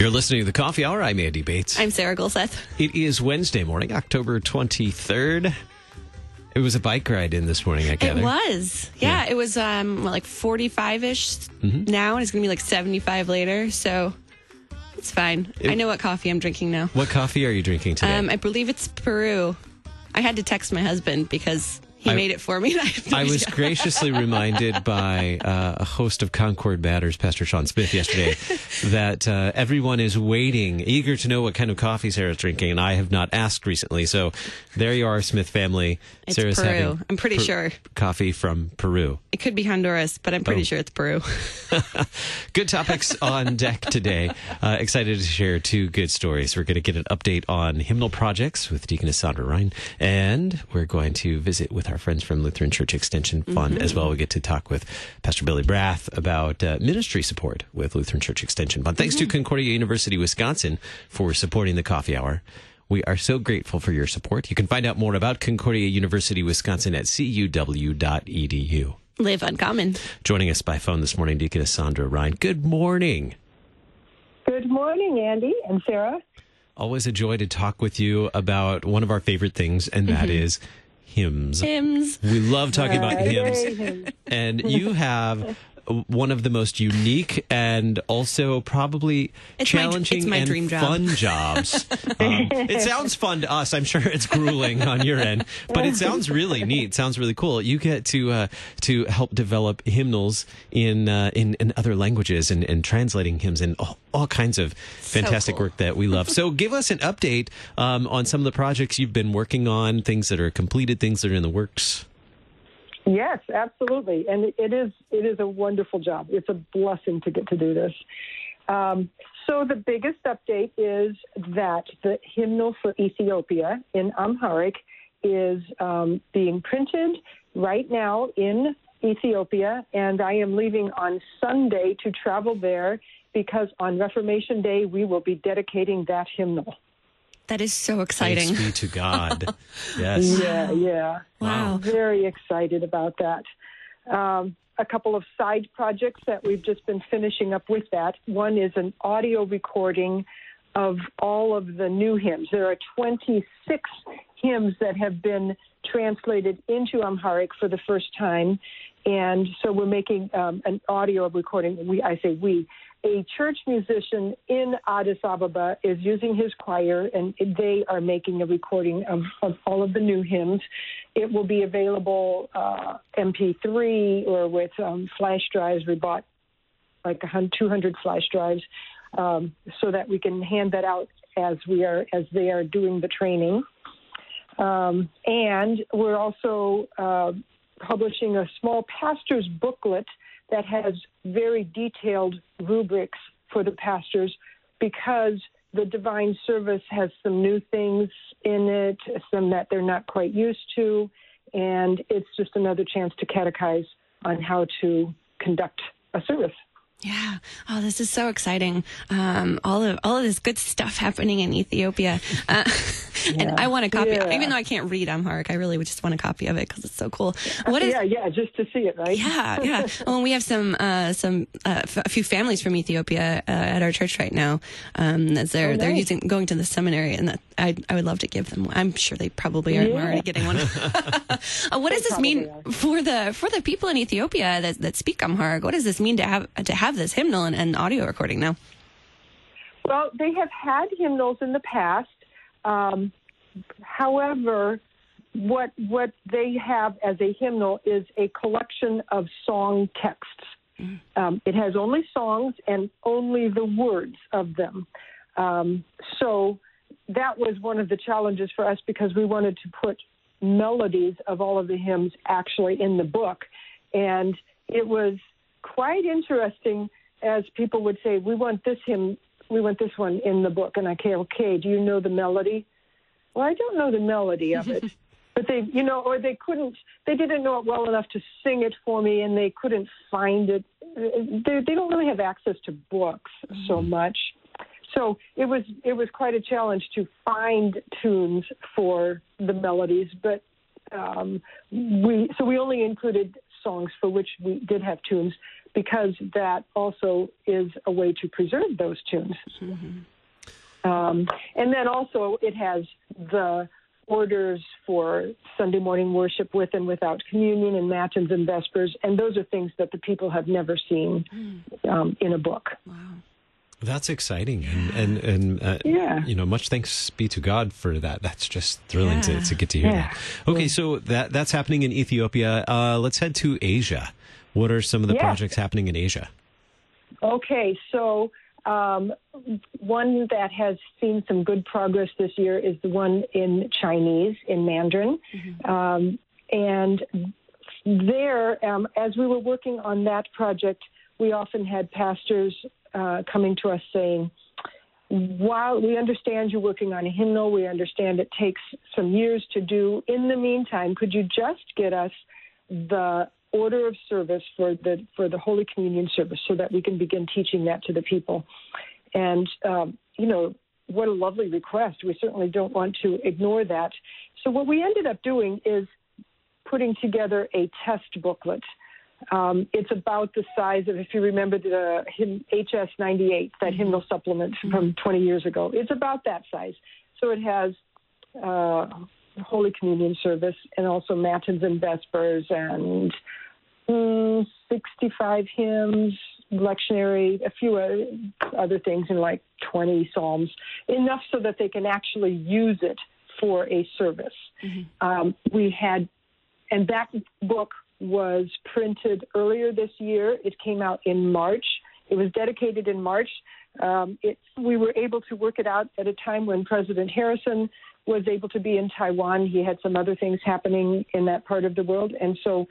You're listening to the Coffee Hour. I'm Andy Bates. I'm Sarah Gulseth. It is Wednesday morning, October 23rd. It was a bike ride in this morning, I guess. It was. Yeah, Yeah. it was um what, like 45 ish now, and it's going to be like 75 later. So it's fine. I know what coffee I'm drinking now. What coffee are you drinking today? Um, I believe it's Peru. I had to text my husband because he I- made it for me. I, I was graciously reminded by uh, a host of Concord Matters, Pastor Sean Smith, yesterday, that uh, everyone is waiting, eager to know what kind of coffee Sarah's drinking, and I have not asked recently. So there you are, Smith family. It's Sarah's Peru. having I'm pretty Per- sure. coffee from Peru. It could be Honduras, but I'm pretty Oh. sure it's Peru. Good topics on deck today. Uh, excited to share two good stories. We're going to get an update on hymnal projects with Deaconess Sandra Rhein, and we're going to visit with our friends from Lutheran Church Extension Fund as mm-hmm. well. We get to talk with Pastor Billy Brath about uh, ministry support with Lutheran Church Extension Fund. Thanks to mm-hmm. Concordia University, Wisconsin, for supporting the coffee hour. We are so grateful for your support. You can find out more about Concordia University, Wisconsin at cuw.edu. Live uncommon. Joining us by phone this morning, Deaconess Sandra Rhein. Good morning. Good morning, Andy and Sarah. Always a joy to talk with you about one of our favorite things, and that mm-hmm. is hymns. Hymns. We love talking about hymns. And you have one of the most unique and also probably It's challenging it's my and dream job. fun jobs. Um, it sounds fun to us. I'm sure it's grueling on your end, but it sounds really neat. Sounds really cool. You get to uh, to help develop hymnals in uh, in, in other languages and, and translating hymns and all, all kinds of fantastic cool. work that we love. So give us an update um, on some of the projects you've been working on, things that are completed, things that are in the works. Yes, absolutely, and it- is it is a wonderful job. It's a blessing to get to do this. Um, so the biggest update is that the hymnal for Ethiopia in Amharic is um, being printed right now in Ethiopia, and I am leaving on Sunday to travel there because on Reformation Day we will be dedicating that hymnal. That is so exciting. Thanks be to God. yes. Yeah, yeah. Wow. Very excited about that. Um, a couple of side projects that we've just been finishing up with that. One is an audio recording of all of the new hymns. There are 26 hymns that have been translated into Amharic for the first time. And so we're making um, an audio recording. We, I say we. A church musician in Addis Ababa is using his choir, and they are making a recording of, of all of the new hymns. It will be available uh, MP3 or with um, flash drives. We bought like 200 flash drives um, so that we can hand that out as we are as they are doing the training. Um, and we're also uh, publishing a small pastor's booklet that has very detailed rubrics for the pastors because the divine service has some new things in it, some that they're not quite used to, and it's just another chance to catechize on how to conduct a service. Yeah. Oh, this is so exciting. Um, all of all of this good stuff happening in Ethiopia, uh, and I want a copy. Yeah. Even though I can't read Amharic, I really would just want a copy of it because it's so cool. What is? yeah, yeah, just to see it, right? Yeah, yeah. Well, and we have some uh, some uh, f- a few families from Ethiopia uh, at our church right now. Um, as they're Oh, they're using going to the seminary, and that I I would love to give them. one. I'm sure they probably are Yeah. already getting one. uh, what does this mean are. for the for the people in Ethiopia that that speak Amharic? What does this mean to have to have this hymnal and, and audio recording now? Well, they have had hymnals in the past. Um, however, what what they have as a hymnal is a collection of song texts. Um, it has only songs and only the words of them. Um, so that was one of the challenges for us because we wanted to put melodies of all of the hymns actually in the book, and it was quite interesting as people would say, "We want this hymn, we want this one in the book," and I say, "Okay, do you know the melody?" Well, I don't know the melody of it. but they, you know, or they couldn't, they didn't know it well enough to sing it for me, and they couldn't find it. They, they don't really have access to books so mm. much. So it was it was quite a challenge to find tunes for the melodies, but um, we so we only included songs for which we did have tunes because that also is a way to preserve those tunes. Um, and then also it has the orders for Sunday morning worship with and without communion and matins and vespers, and those are things that the people have never seen um, in a book. Wow. That's exciting, and and and uh, Yeah. you know, much thanks be to God for that. That's just thrilling to, Yeah. to get to hear Yeah. that. Okay, so that that's happening in Ethiopia. Uh, let's head to Asia. What are some of the Yeah. projects happening in Asia? Okay, so um, one that has seen some good progress this year is the one in Chinese, in Mandarin. Um, and there, um, as we were working on that project, we often had pastors uh, coming to us saying, while we understand you're working on a hymnal, we understand it takes some years to do. In the meantime, could you just get us the order of service for the for the Holy Communion service so that we can begin teaching that to the people? And um, you know, what a lovely request. We certainly don't want to ignore that. So what we ended up doing is putting together a test booklet. Um, it's about the size of, if you remember the hymn, HS 98, that hymnal supplement from 20 years ago. It's about that size. So it has uh, Holy Communion service and also Matins and Vespers and mm, 65 hymns, lectionary, a few other things, and like 20 psalms, enough so that they can actually use it for a service. Um, we had, and that book was printed earlier this year. It came out in March. It was dedicated in March. Um, it, we were able to work it out at a time when President Harrison was able to be in Taiwan. He had some other things happening in that part of the world. And so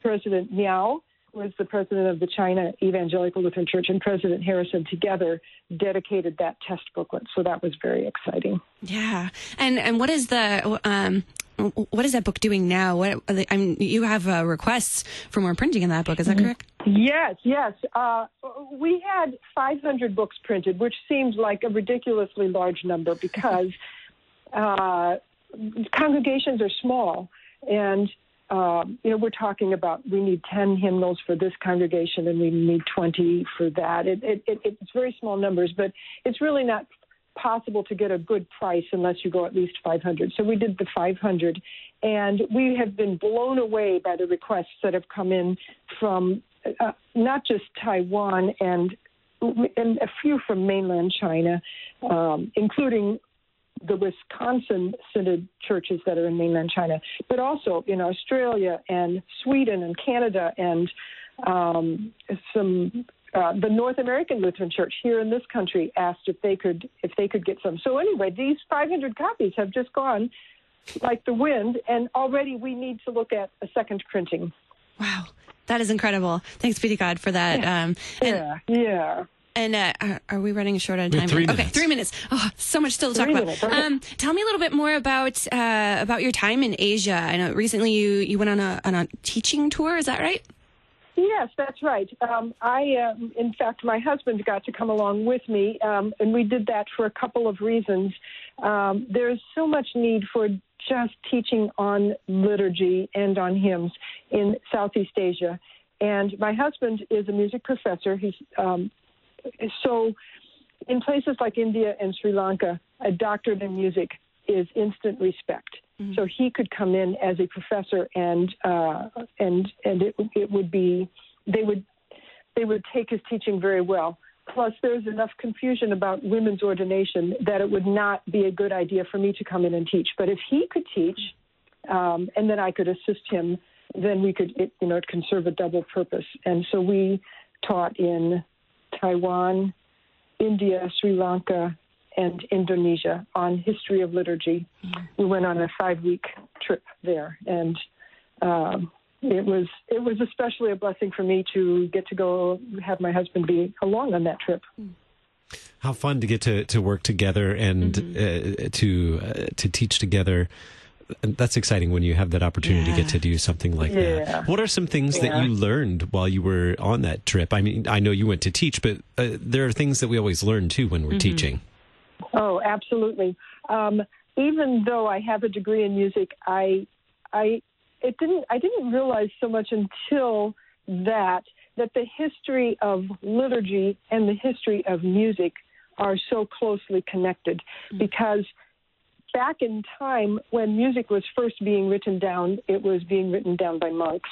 President Miao was the president of the China Evangelical Lutheran Church, and President Harrison together dedicated that test booklet. So that was very exciting. Yeah, and and what is the um, what is that book doing now? What I mean, you have uh, requests for more printing in that book. Is that correct? Yes, yes. Uh, we had 500 books printed, which seemed like a ridiculously large number because uh, congregations are small, and um, you know we're talking about we need 10 hymnals for this congregation and we need 20 for that. It, it, it, it's very small numbers, but it's really not possible to get a good price unless you go at least 500. So we did the 500, and we have been blown away by the requests that have come in from uh, not just Taiwan and and a few from mainland China, um, including the Wisconsin Synod churches that are in mainland China, but also in Australia and Sweden and Canada and um, some uh, the North American Lutheran Church here in this country asked if they could if they could get some. So anyway, these 500 copies have just gone like the wind, and already we need to look at a second printing. Wow, that is incredible. Thanks be to God for that. Um, and Yeah, yeah. and uh, are- are we running short on We time? have three okay, three minutes. Oh, so much still to talk Three about. minutes, okay. Um, tell me a little bit more about uh, about your time in Asia. I know recently you you went on a on a teaching tour. Is that right? Yes, that's right. Um, I, um, in fact, my husband got to come along with me, um, and we did that for a couple of reasons. Um, there's so much need for just teaching on liturgy and on hymns in Southeast Asia, and my husband is a music professor. He's um, so in places like India and Sri Lanka, a doctorate in music is instant respect. So he could come in as a professor, and uh, and and it, it would be they would they would take his teaching very well. Plus, there's enough confusion about women's ordination that it would not be a good idea for me to come in and teach. But if he could teach, um, and then I could assist him, then we could it, you know it can serve a double purpose. And so we taught in Taiwan, India, Sri Lanka, and Indonesia on history of liturgy. We went on a five-week trip there, and um, it was it was especially a blessing for me to get to go have my husband be along on that trip. How fun to get to, to work together and uh, to uh, to teach together. that's exciting when you have that opportunity to get to do something like Yeah. that. What are some things Yeah. that you learned while you were on that trip? I mean, I know you went to teach, but uh, there are things that we always learn too when we're teaching. Oh, absolutely. Um, even though I have a degree in music, I, I, it didn't. I didn't realize so much until that that the history of liturgy and the history of music are so closely connected because back in time when music was first being written down, it was being written down by monks.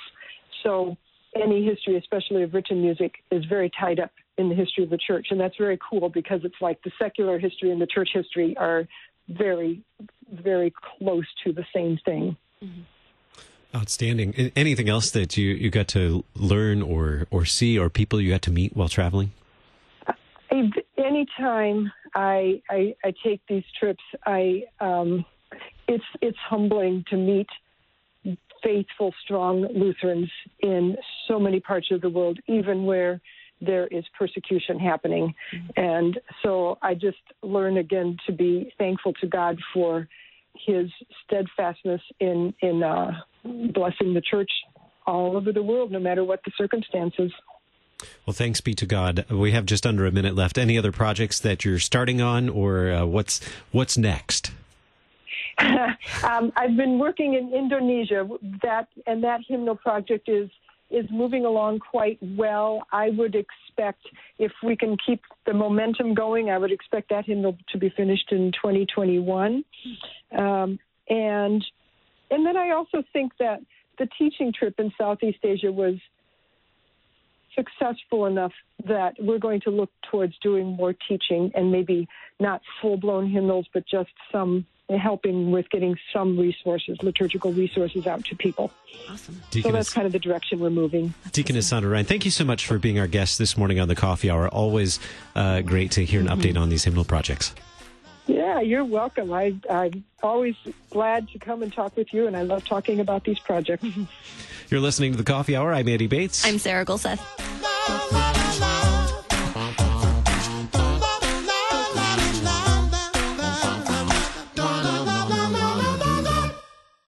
So any history, especially of written music, is very tied up in the history of the church. And that's very cool because it's like the secular history and the church history are very, very close to the same thing. Outstanding. Anything else that you, you got to learn or, or see or people you got to meet while traveling? I- Anytime I, I I take these trips, I um, it's it's humbling to meet faithful, strong Lutherans in so many parts of the world, even where there is persecution happening. And so I just learn again to be thankful to God for His steadfastness in in uh, blessing the church all over the world, no matter what the circumstances. Well, thanks be to God. We have just under a minute left. Any other projects that you're starting on, or uh, what's what's next? um, I've been working in Indonesia. That and that hymnal project is is moving along quite well. I would expect if we can keep the momentum going, I would expect that hymnal to be finished in 2021. Um, and and then I also think that the teaching trip in Southeast Asia was successful enough that we're going to look towards doing more teaching and maybe not full blown hymnals, but just some helping with getting some resources, liturgical resources out to people. Awesome. So that's kind of the direction we're moving. Deaconess Sandra Rhein, thank you so much for being our guest this morning on the Coffee Hour. Always uh, great to hear an update on these hymnal projects. Yeah, you're welcome. I, I'm always glad to come and talk with you, and I love talking about these projects. You're listening to the Coffee Hour. I'm Andy Bates. I'm Sarah Gulseth.